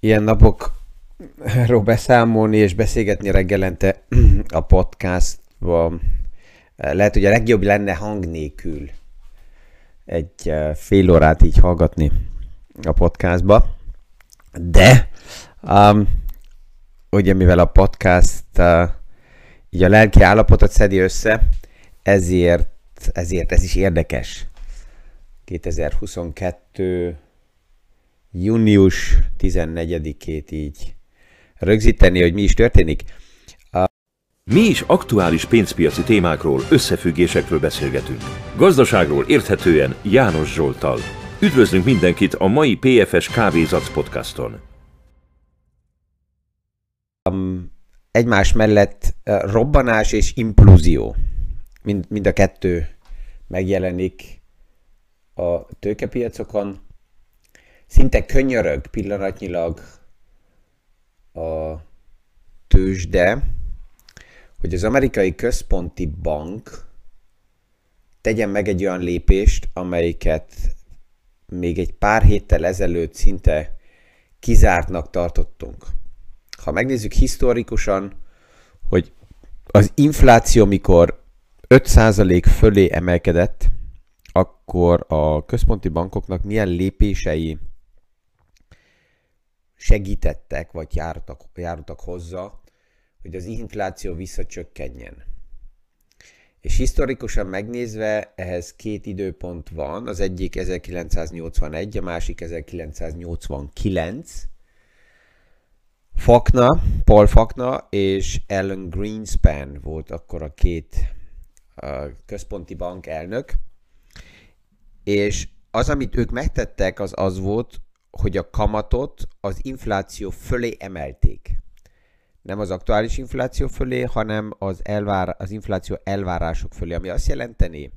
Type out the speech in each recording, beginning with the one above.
ilyen napokról beszámolni és beszélgetni reggelente a podcastban. Lehet, hogy a legjobb lenne hang nélkül egy eh, fél órát így hallgatni a podcastba. De, um, ugye mivel a podcast uh, így a lelki állapotot szedi össze, ezért, ezért ez is érdekes. 2022 június 14-ét így rögzíteni, hogy mi is történik. Mi is aktuális pénzpiaci témákról, összefüggésekről beszélgetünk. Gazdaságról érthetően János Zsoltal. Üdvözlünk mindenkit a mai PFS Kávézac podcaston. Um, egymás mellett uh, robbanás és implúzió. Mind, mind a kettő megjelenik a tőkepiacokon. Szinte könyörög pillanatnyilag a tőzsde, hogy az amerikai központi bank tegyen meg egy olyan lépést, amelyiket még egy pár héttel ezelőtt szinte kizártnak tartottunk. Ha megnézzük historikusan, hogy az infláció mikor 5% fölé emelkedett, akkor a központi bankoknak milyen lépései segítettek, vagy jártak, jártak hozzá, hogy az infláció visszacsökkenjen. És historikusan megnézve ehhez két időpont van, az egyik 1981, a másik 1989. Fakna, Paul Fakna és Ellen Greenspan volt akkor a két központi bank elnök, és az, amit ők megtettek, az az volt, hogy a kamatot az infláció fölé emelték nem az aktuális infláció fölé, hanem az, elvár, az infláció elvárások fölé, ami azt jelenteni,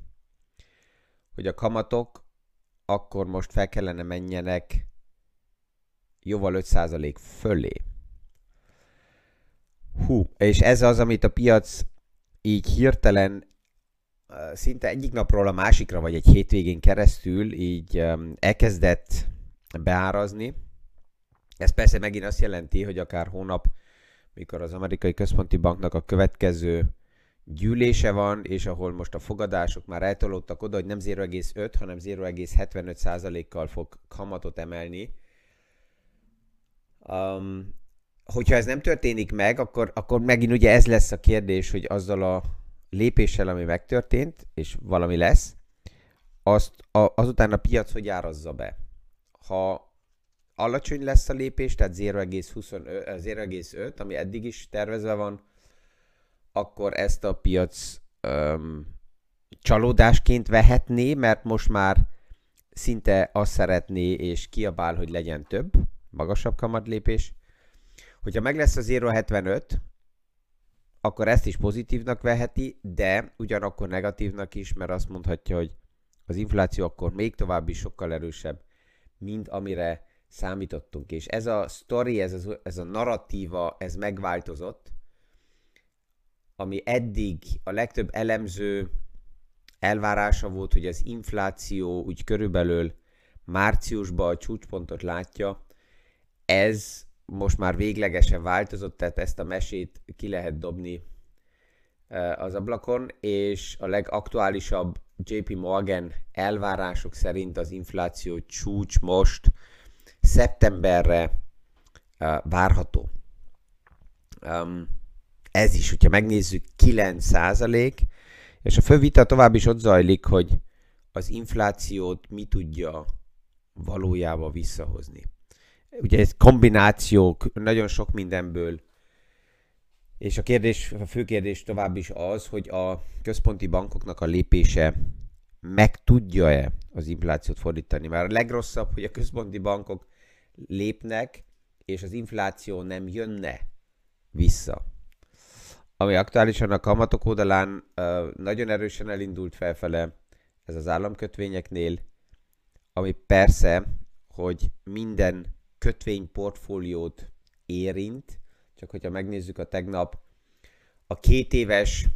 hogy a kamatok akkor most fel kellene menjenek jóval 5% fölé. Hú, és ez az, amit a piac így hirtelen szinte egyik napról a másikra, vagy egy hétvégén keresztül így elkezdett beárazni. Ez persze megint azt jelenti, hogy akár hónap mikor az amerikai központi banknak a következő gyűlése van, és ahol most a fogadások már eltolódtak oda, hogy nem 0,5, hanem 0,75%-kal fog kamatot emelni. Um, hogyha ez nem történik meg, akkor, akkor megint ugye ez lesz a kérdés, hogy azzal a lépéssel, ami megtörtént, és valami lesz, azt a, azután a piac hogy árazza be. Ha alacsony lesz a lépés, tehát 0,5, ami eddig is tervezve van, akkor ezt a piac öm, csalódásként vehetné, mert most már szinte azt szeretné, és kiabál, hogy legyen több, magasabb kamatlépés. Hogyha meg lesz a 0,75, akkor ezt is pozitívnak veheti, de ugyanakkor negatívnak is, mert azt mondhatja, hogy az infláció akkor még tovább is sokkal erősebb, mint amire számítottunk. És ez a story, ez, a, ez a narratíva, ez megváltozott, ami eddig a legtöbb elemző elvárása volt, hogy az infláció úgy körülbelül márciusban a csúcspontot látja, ez most már véglegesen változott, tehát ezt a mesét ki lehet dobni az ablakon, és a legaktuálisabb JP Morgan elvárások szerint az infláció csúcs most szeptemberre várható. Ez is, hogyha megnézzük, 9 százalék, és a fő vita tovább is ott zajlik, hogy az inflációt mi tudja valójában visszahozni. Ugye ez kombinációk nagyon sok mindenből, és a kérdés, a fő kérdés tovább is az, hogy a központi bankoknak a lépése meg tudja-e az inflációt fordítani. Mert a legrosszabb, hogy a központi bankok lépnek, és az infláció nem jönne vissza. Ami aktuálisan a kamatok oldalán nagyon erősen elindult felfele, ez az államkötvényeknél, ami persze, hogy minden kötvényportfóliót érint, csak hogyha megnézzük a tegnap, a két éves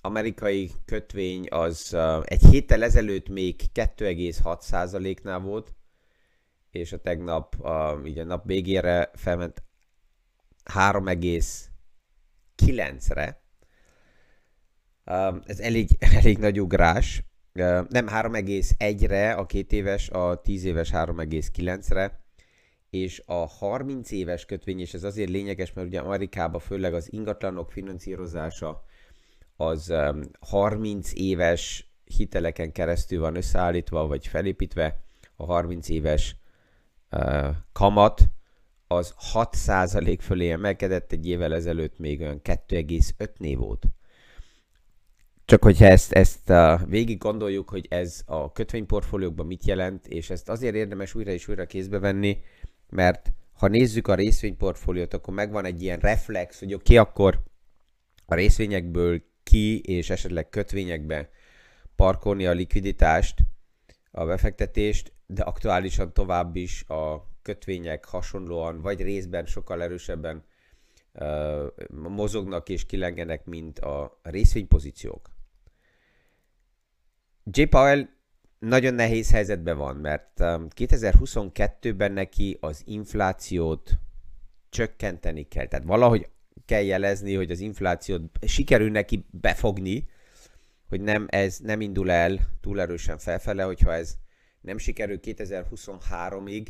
amerikai kötvény az egy héttel ezelőtt még 2,6%-nál volt, és a tegnap így a nap végére felment 3,9-re. Ez elég, elég nagy ugrás. Nem 3,1-re a két éves, a 10 éves 3,9-re, és a 30 éves kötvény, és ez azért lényeges, mert ugye Amerikában főleg az ingatlanok finanszírozása az 30 éves hiteleken keresztül van összeállítva, vagy felépítve, a 30 éves uh, kamat az 6% fölé emelkedett, egy évvel ezelőtt még olyan 2,5 volt. Csak hogyha ezt, ezt uh, végig gondoljuk, hogy ez a kötvényportfóliókban mit jelent, és ezt azért érdemes újra és újra kézbe venni, mert ha nézzük a részvényportfóliót, akkor megvan egy ilyen reflex, hogy oké, akkor a részvényekből ki, és esetleg kötvényekbe parkolni a likviditást, a befektetést, de aktuálisan tovább is a kötvények hasonlóan, vagy részben sokkal erősebben uh, mozognak és kilengenek, mint a részvénypozíciók. J. Powell nagyon nehéz helyzetben van, mert 2022-ben neki az inflációt csökkenteni kell. Tehát valahogy kell jelezni, hogy az inflációt sikerül neki befogni, hogy nem ez nem indul el túl erősen felfele, hogyha ez nem sikerül 2023-ig,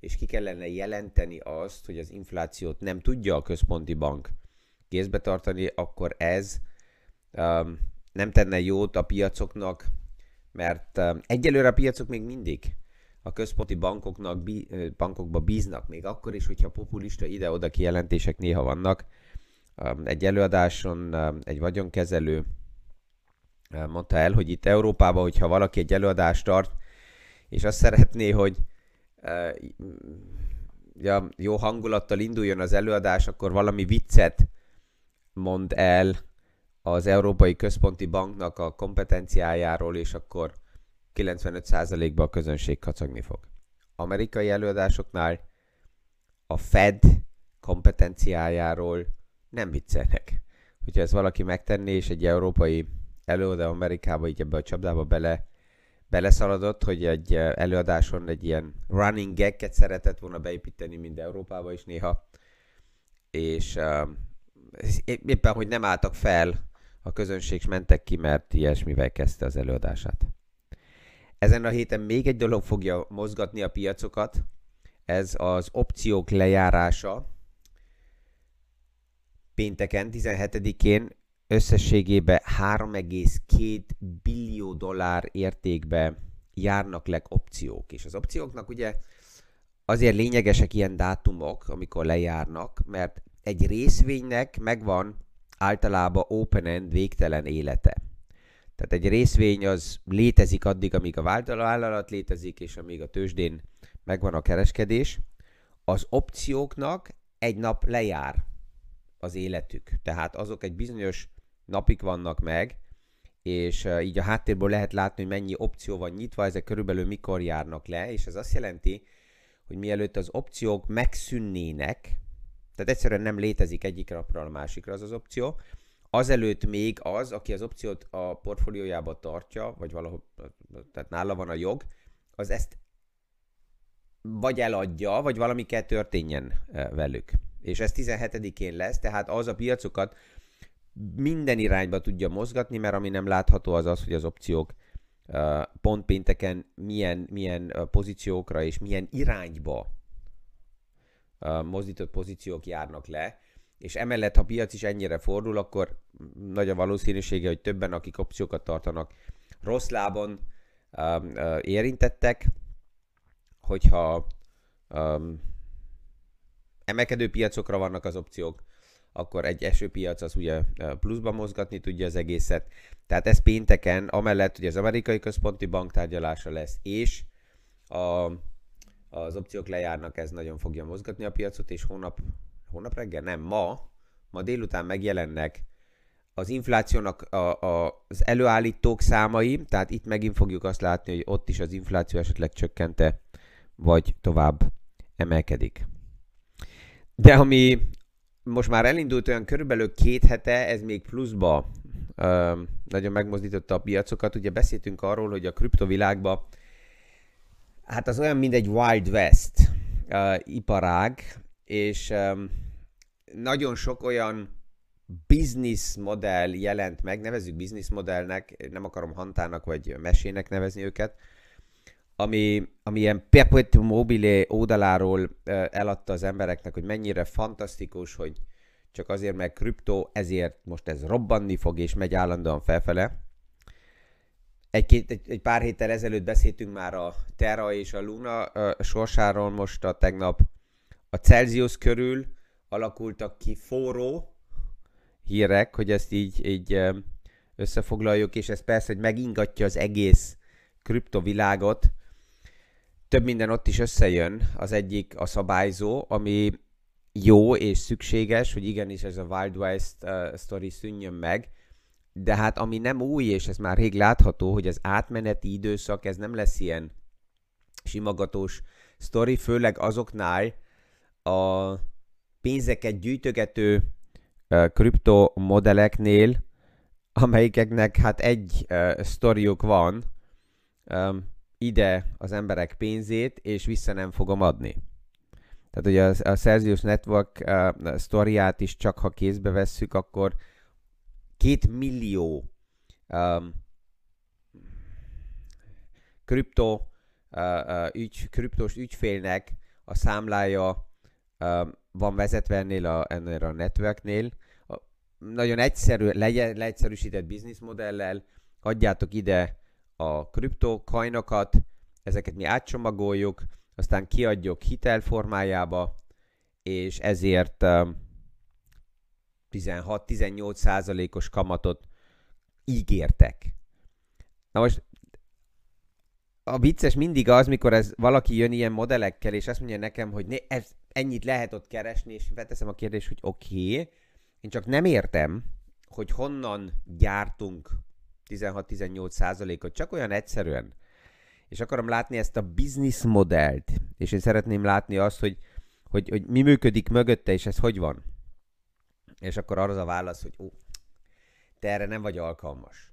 és ki kellene jelenteni azt, hogy az inflációt nem tudja a központi bank kézbe tartani, akkor ez um, nem tenne jót a piacoknak, mert egyelőre a piacok még mindig a központi bankoknak, bankokba bíznak, még akkor is, hogyha populista ide-oda kijelentések néha vannak. Egy előadáson egy vagyonkezelő mondta el, hogy itt Európában, hogyha valaki egy előadást tart, és azt szeretné, hogy ja, jó hangulattal induljon az előadás, akkor valami viccet mond el az Európai Központi Banknak a kompetenciájáról, és akkor 95%-ban a közönség kacagni fog. Amerikai előadásoknál a Fed kompetenciájáról nem viccelnek. Hogyha ez valaki megtenné, és egy európai előadó Amerikába így ebbe a csapdába bele, beleszaladott, hogy egy előadáson egy ilyen running gag szeretett volna beépíteni, mint Európába is néha, és uh, éppen, hogy nem álltak fel a közönség, mentek ki, mert ilyesmivel kezdte az előadását. Ezen a héten még egy dolog fogja mozgatni a piacokat, ez az opciók lejárása. Pénteken, 17-én összességében 3,2 billió dollár értékbe járnak le opciók. És az opcióknak ugye azért lényegesek ilyen dátumok, amikor lejárnak, mert egy részvénynek megvan általában open-end végtelen élete. Tehát egy részvény az létezik addig, amíg a vállalat létezik, és amíg a tőzsdén megvan a kereskedés. Az opcióknak egy nap lejár az életük. Tehát azok egy bizonyos napig vannak meg, és így a háttérből lehet látni, hogy mennyi opció van nyitva, ezek körülbelül mikor járnak le, és ez azt jelenti, hogy mielőtt az opciók megszűnnének, tehát egyszerűen nem létezik egyik napra a másikra az az opció, azelőtt még az, aki az opciót a portfóliójába tartja, vagy valahol, tehát nála van a jog, az ezt vagy eladja, vagy valami kell történjen velük. És ez 17-én lesz, tehát az a piacokat minden irányba tudja mozgatni, mert ami nem látható az az, hogy az opciók pont pénteken milyen, milyen pozíciókra és milyen irányba mozdított pozíciók járnak le, és emellett, ha piac is ennyire fordul, akkor nagy a valószínűsége, hogy többen, akik opciókat tartanak, rossz lábon um, érintettek, hogyha um, emelkedő piacokra vannak az opciók, akkor egy esőpiac az ugye pluszban mozgatni tudja az egészet. Tehát ez pénteken, amellett, hogy az amerikai központi bank tárgyalása lesz, és a, az opciók lejárnak, ez nagyon fogja mozgatni a piacot, és hónap, hónap reggel, nem, ma, ma délután megjelennek az inflációnak a, a, az előállítók számai, tehát itt megint fogjuk azt látni, hogy ott is az infláció esetleg csökkente, vagy tovább emelkedik. De ami most már elindult olyan körülbelül két hete, ez még pluszba ö, nagyon megmozdította a piacokat. Ugye beszéltünk arról, hogy a kriptovilágban hát az olyan, mint egy Wild West uh, iparág, és um, nagyon sok olyan business modell jelent meg, nevezzük business modellnek, nem akarom hantának vagy mesének nevezni őket, ami, ami ilyen perpetuum mobile oldaláról eladta az embereknek, hogy mennyire fantasztikus, hogy csak azért, mert kriptó, ezért most ez robbanni fog, és megy állandóan felfele. Egy, egy, egy pár héttel ezelőtt beszéltünk már a Terra és a Luna a sorsáról, most a tegnap a Celsius körül alakultak ki forró hírek, hogy ezt így, így összefoglaljuk, és ez persze, hogy megingatja az egész kriptovilágot. Több minden ott is összejön. Az egyik a szabályzó, ami jó és szükséges, hogy igenis ez a Wild West uh, story szűnjön meg, de hát ami nem új, és ez már rég látható, hogy az átmeneti időszak, ez nem lesz ilyen simagatós sztori, főleg azoknál a pénzeket gyűjtögető kriptomodelleknél, amelyikeknek hát egy uh, sztoriuk van, um, ide az emberek pénzét, és vissza nem fogom adni. Tehát ugye a, a Celsius Network uh, sztoriát is csak ha kézbe vesszük, akkor két millió um, kripto, uh, uh, ügy, kriptos ügyfélnek a számlája uh, van vezetve ennél a, ennél a networknél. A, nagyon egyszerű, legy, leegyszerűsített bizniszmodellel adjátok ide a kriptokainokat, ezeket mi átcsomagoljuk, aztán kiadjuk hitel formájába, és ezért 16-18 százalékos kamatot ígértek. Na most a vicces mindig az, mikor ez valaki jön ilyen modellekkel, és azt mondja nekem, hogy ne, ez, ennyit lehet ott keresni, és felteszem a kérdést, hogy oké, okay, én csak nem értem, hogy honnan gyártunk 16-18 százalékot, csak olyan egyszerűen és akarom látni ezt a business modellt, és én szeretném látni azt, hogy, hogy, hogy mi működik mögötte, és ez hogy van. És akkor arra az a válasz, hogy ó, te erre nem vagy alkalmas.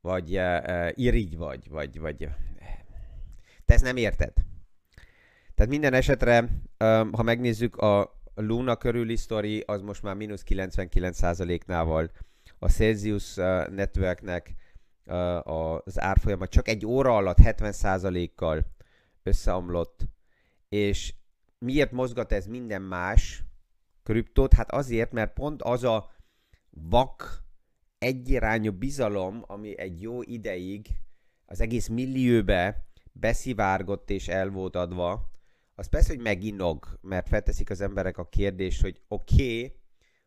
Vagy uh, uh, irigy vagy, vagy, vagy te ezt nem érted. Tehát minden esetre, um, ha megnézzük a Luna körüli sztori, az most már mínusz 99%-nál van. A Celsius uh, Networknek az árfolyama csak egy óra alatt 70%-kal összeomlott, és miért mozgat ez minden más kriptót? Hát azért, mert pont az a vak, egyirányú bizalom, ami egy jó ideig az egész millióbe beszivárgott és el volt adva, az persze, hogy meginog, mert felteszik az emberek a kérdést, hogy oké, okay,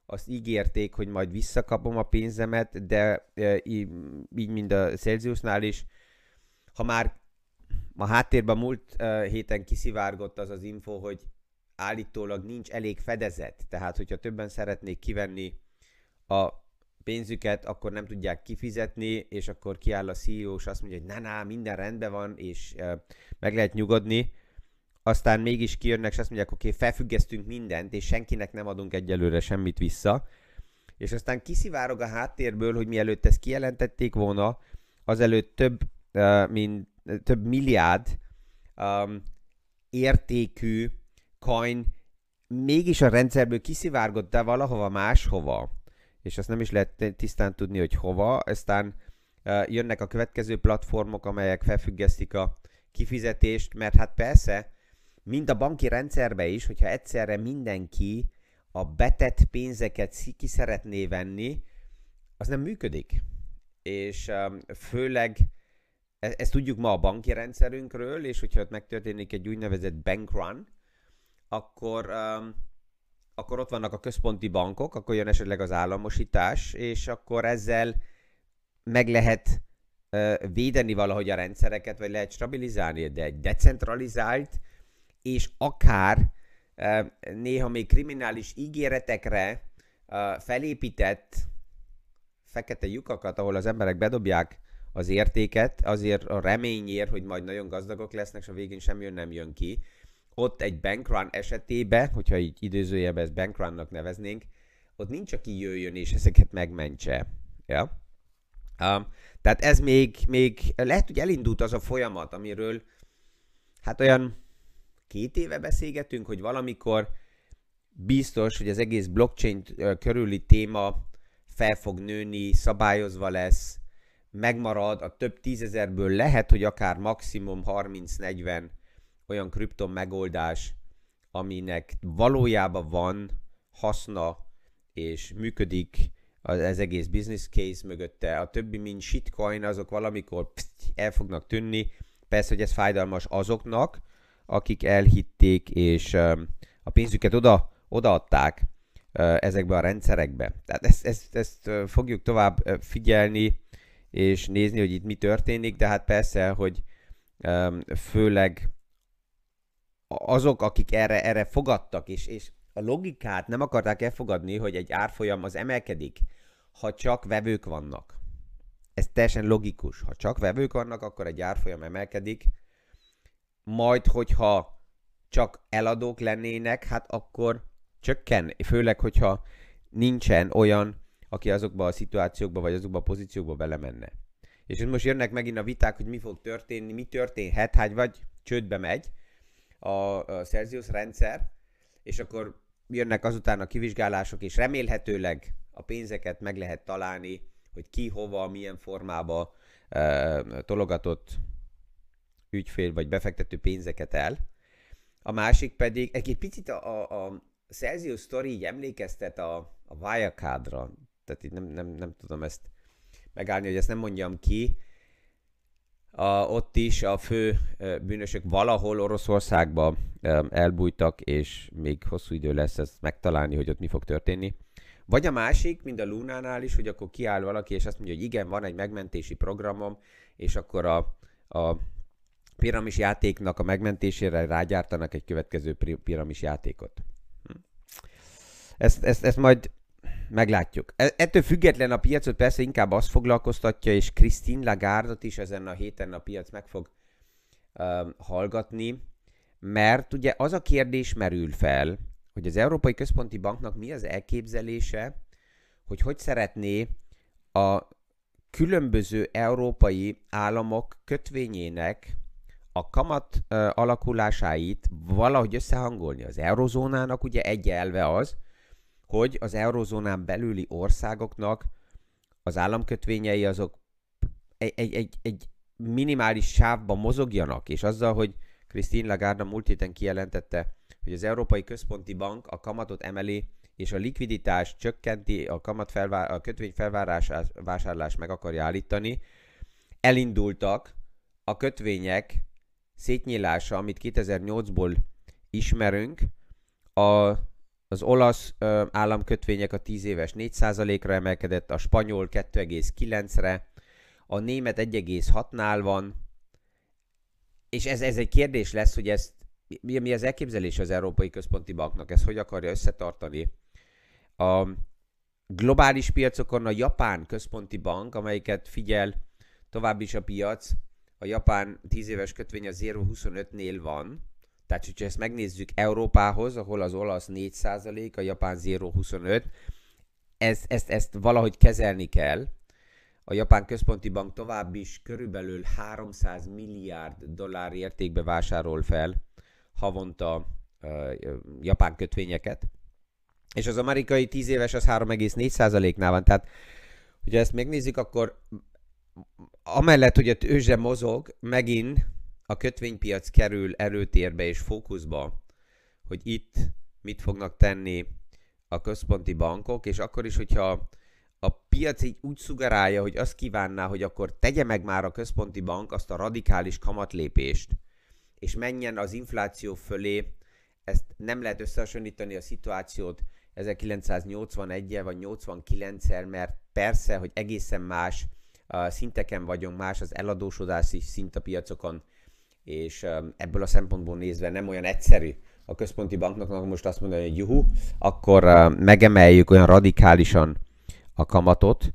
azt ígérték, hogy majd visszakapom a pénzemet, de e, így, így mind a Celsiusnál is, ha már a háttérben múlt e, héten kiszivárgott az az info, hogy állítólag nincs elég fedezet, tehát hogyha többen szeretnék kivenni a pénzüket, akkor nem tudják kifizetni, és akkor kiáll a CEO, és azt mondja, hogy na, na, minden rendben van, és meg lehet nyugodni aztán mégis kijönnek, és azt mondják, oké, okay, felfüggesztünk mindent, és senkinek nem adunk egyelőre semmit vissza. És aztán kiszivárog a háttérből, hogy mielőtt ezt kijelentették volna, azelőtt több, mint, több milliárd um, értékű coin mégis a rendszerből kiszivárgott, de valahova máshova. És azt nem is lehet tisztán tudni, hogy hova. Aztán jönnek a következő platformok, amelyek felfüggesztik a kifizetést, mert hát persze, mind a banki rendszerbe is, hogyha egyszerre mindenki a betett pénzeket ki szeretné venni, az nem működik. És főleg e- ezt tudjuk ma a banki rendszerünkről, és hogyha ott megtörténik egy úgynevezett bank run, akkor, um, akkor ott vannak a központi bankok, akkor jön esetleg az államosítás, és akkor ezzel meg lehet uh, védeni valahogy a rendszereket, vagy lehet stabilizálni, de egy decentralizált és akár néha még kriminális ígéretekre felépített fekete lyukakat, ahol az emberek bedobják az értéket, azért a reményért, hogy majd nagyon gazdagok lesznek, és a végén semmi nem jön ki. Ott egy bankrun esetében, hogyha így időzőjebb ezt bankrunnak neveznénk, ott nincs, aki jöjjön és ezeket megmentse. Ja? Um, tehát ez még, még lehet, hogy elindult az a folyamat, amiről hát olyan két éve beszélgetünk, hogy valamikor biztos, hogy az egész blockchain körüli téma fel fog nőni, szabályozva lesz, megmarad, a több tízezerből lehet, hogy akár maximum 30-40 olyan kripton megoldás, aminek valójában van haszna és működik az egész business case mögötte. A többi, mint shitcoin, azok valamikor pst, el fognak tűnni. Persze, hogy ez fájdalmas azoknak, akik elhitték, és a pénzüket oda, odaadták ezekbe a rendszerekbe. Tehát ezt, ezt, ezt fogjuk tovább figyelni, és nézni, hogy itt mi történik, de hát persze, hogy főleg azok, akik erre, erre fogadtak, és, és a logikát nem akarták elfogadni, hogy egy árfolyam az emelkedik, ha csak vevők vannak. Ez teljesen logikus. Ha csak vevők vannak, akkor egy árfolyam emelkedik, majd, hogyha csak eladók lennének, hát akkor csökken, főleg, hogyha nincsen olyan, aki azokba a szituációkba, vagy azokba a pozíciókba belemenne. És most jönnek megint a viták, hogy mi fog történni, mi történhet, hát vagy csődbe megy a, a Celsius rendszer, és akkor jönnek azután a kivizsgálások, és remélhetőleg a pénzeket meg lehet találni, hogy ki, hova, milyen formába e, tologatott ügyfél vagy befektető pénzeket el. A másik pedig, egy picit a, a, a Celsius story így emlékeztet a, a Wirecardra, tehát így nem, nem, nem tudom ezt megállni, hogy ezt nem mondjam ki. A, ott is a fő bűnösök valahol Oroszországba elbújtak, és még hosszú idő lesz ezt megtalálni, hogy ott mi fog történni. Vagy a másik, mint a Lunánál is, hogy akkor kiáll valaki, és azt mondja, hogy igen, van egy megmentési programom, és akkor a, a piramis játéknak a megmentésére rágyártanak egy következő piramis játékot. Hm. Ezt, ezt, ezt majd meglátjuk. E, ettől független a piacot persze inkább azt foglalkoztatja, és Christine Lagardot is ezen a héten a piac meg fog uh, hallgatni, mert ugye az a kérdés merül fel, hogy az Európai Központi Banknak mi az elképzelése, hogy hogy szeretné a különböző európai államok kötvényének a kamat uh, alakulásáit valahogy összehangolni. Az eurozónának ugye egy elve az, hogy az eurozónán belüli országoknak az államkötvényei azok egy, egy, egy, minimális sávban mozogjanak, és azzal, hogy Christine Lagarde múlt héten kijelentette, hogy az Európai Központi Bank a kamatot emeli, és a likviditás csökkenti, a kamat felvá- a kötvény felvásárlás meg akarja állítani, elindultak a kötvények szétnyílása, amit 2008-ból ismerünk, a az olasz ö, államkötvények a 10 éves 4%-ra emelkedett, a spanyol 2,9-re, a német 1,6-nál van, és ez, ez egy kérdés lesz, hogy ezt, mi, mi az elképzelés az Európai Központi Banknak, ez hogy akarja összetartani. A globális piacokon a Japán Központi Bank, amelyiket figyel tovább is a piac, a Japán 10 éves kötvény a 0,25-nél van, tehát, hogyha ezt megnézzük Európához, ahol az olasz 4%, a japán 0,25, ezt, ezt, ezt valahogy kezelni kell. A Japán Központi Bank tovább is körülbelül 300 milliárd dollár értékbe vásárol fel havonta uh, japán kötvényeket. És az amerikai 10 éves az 3,4%-nál van. Tehát, hogyha ezt megnézzük, akkor amellett, hogy a tőzsde mozog, megint a kötvénypiac kerül előtérbe és fókuszba, hogy itt mit fognak tenni a központi bankok, és akkor is, hogyha a piac így úgy szugerálja, hogy azt kívánná, hogy akkor tegye meg már a központi bank azt a radikális kamatlépést, és menjen az infláció fölé, ezt nem lehet összehasonlítani a szituációt 1981-el vagy 89-el, mert persze, hogy egészen más szinteken vagyunk, más az eladósodási szint a piacokon, és ebből a szempontból nézve nem olyan egyszerű a központi banknak most azt mondani, hogy juhu, akkor megemeljük olyan radikálisan a kamatot,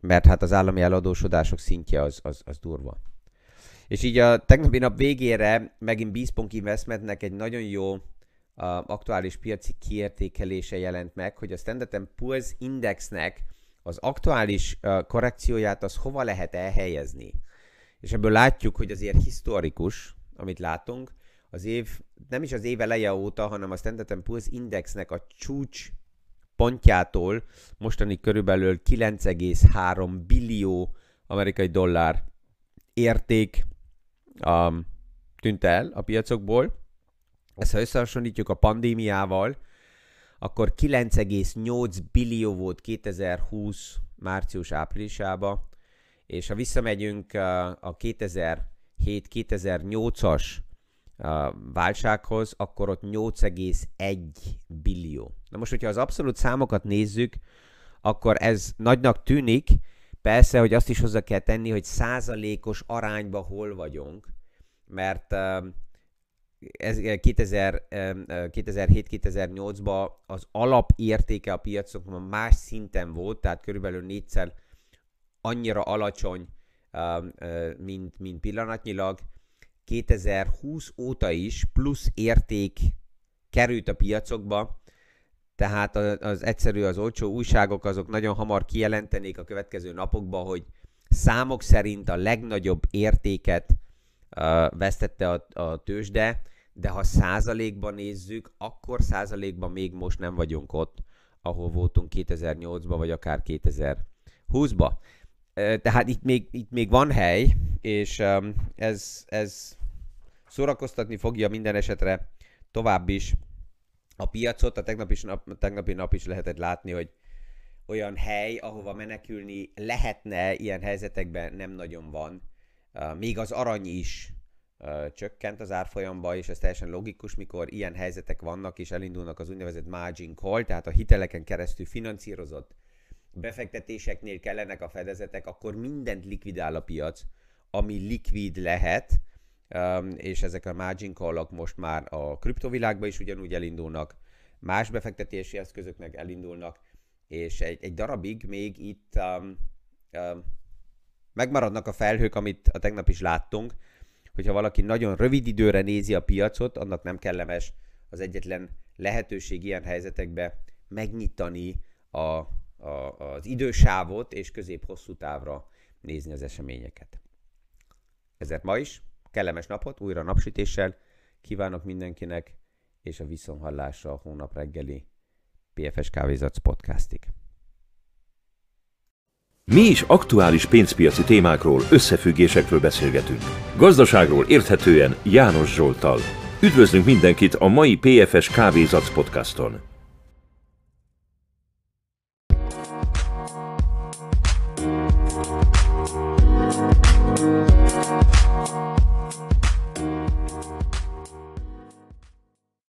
mert hát az állami eladósodások szintje az, az, az durva. És így a tegnapi nap végére megint Bespoke Investmentnek egy nagyon jó a aktuális piaci kiértékelése jelent meg, hogy a Standard Poor's Indexnek az aktuális korrekcióját az hova lehet elhelyezni. És ebből látjuk, hogy azért historikus, amit látunk, az év, nem is az év eleje óta, hanem a Standard Poor's Indexnek a csúcs pontjától mostani körülbelül 9,3 billió amerikai dollár érték um, tűnt el a piacokból. Ezt ha összehasonlítjuk a pandémiával, akkor 9,8 billió volt 2020 március-áprilisába, és ha visszamegyünk a 2007-2008-as válsághoz, akkor ott 8,1 billió. Na most, hogyha az abszolút számokat nézzük, akkor ez nagynak tűnik, persze, hogy azt is hozzá kell tenni, hogy százalékos arányba hol vagyunk, mert 2007-2008-ban az alapértéke a piacokban más szinten volt, tehát körülbelül négyszer annyira alacsony, mint, mint pillanatnyilag. 2020 óta is plusz érték került a piacokba, tehát az egyszerű, az olcsó újságok azok nagyon hamar kijelentenék a következő napokban, hogy számok szerint a legnagyobb értéket vesztette a, a tőzsde, de ha százalékban nézzük, akkor százalékban még most nem vagyunk ott, ahol voltunk 2008-ban, vagy akár 2020-ban. Tehát itt még, itt még van hely, és ez, ez szórakoztatni fogja minden esetre tovább is a piacot. A tegnapi nap, a tegnapi nap is lehetett látni, hogy olyan hely, ahova menekülni lehetne ilyen helyzetekben nem nagyon van. Még az arany is csökkent az árfolyamba, és ez teljesen logikus, mikor ilyen helyzetek vannak, és elindulnak az úgynevezett margin call, tehát a hiteleken keresztül finanszírozott befektetéseknél kellenek a fedezetek, akkor mindent likvidál a piac, ami likvid lehet, és ezek a margin call most már a kriptovilágban is ugyanúgy elindulnak, más befektetési eszközöknek elindulnak, és egy, egy darabig még itt um, um, megmaradnak a felhők, amit a tegnap is láttunk, hogyha valaki nagyon rövid időre nézi a piacot, annak nem kellemes az egyetlen lehetőség ilyen helyzetekben megnyitani a, a, az idősávot, és közép-hosszú távra nézni az eseményeket. Ezért ma is kellemes napot, újra napsütéssel kívánok mindenkinek, és a viszonhallásra a hónap reggeli PFS Kávézatsz podcastig. Mi is aktuális pénzpiaci témákról, összefüggésekről beszélgetünk. Gazdaságról érthetően János Zsoltal. Üdvözlünk mindenkit a mai PFS Kávézac podcaston!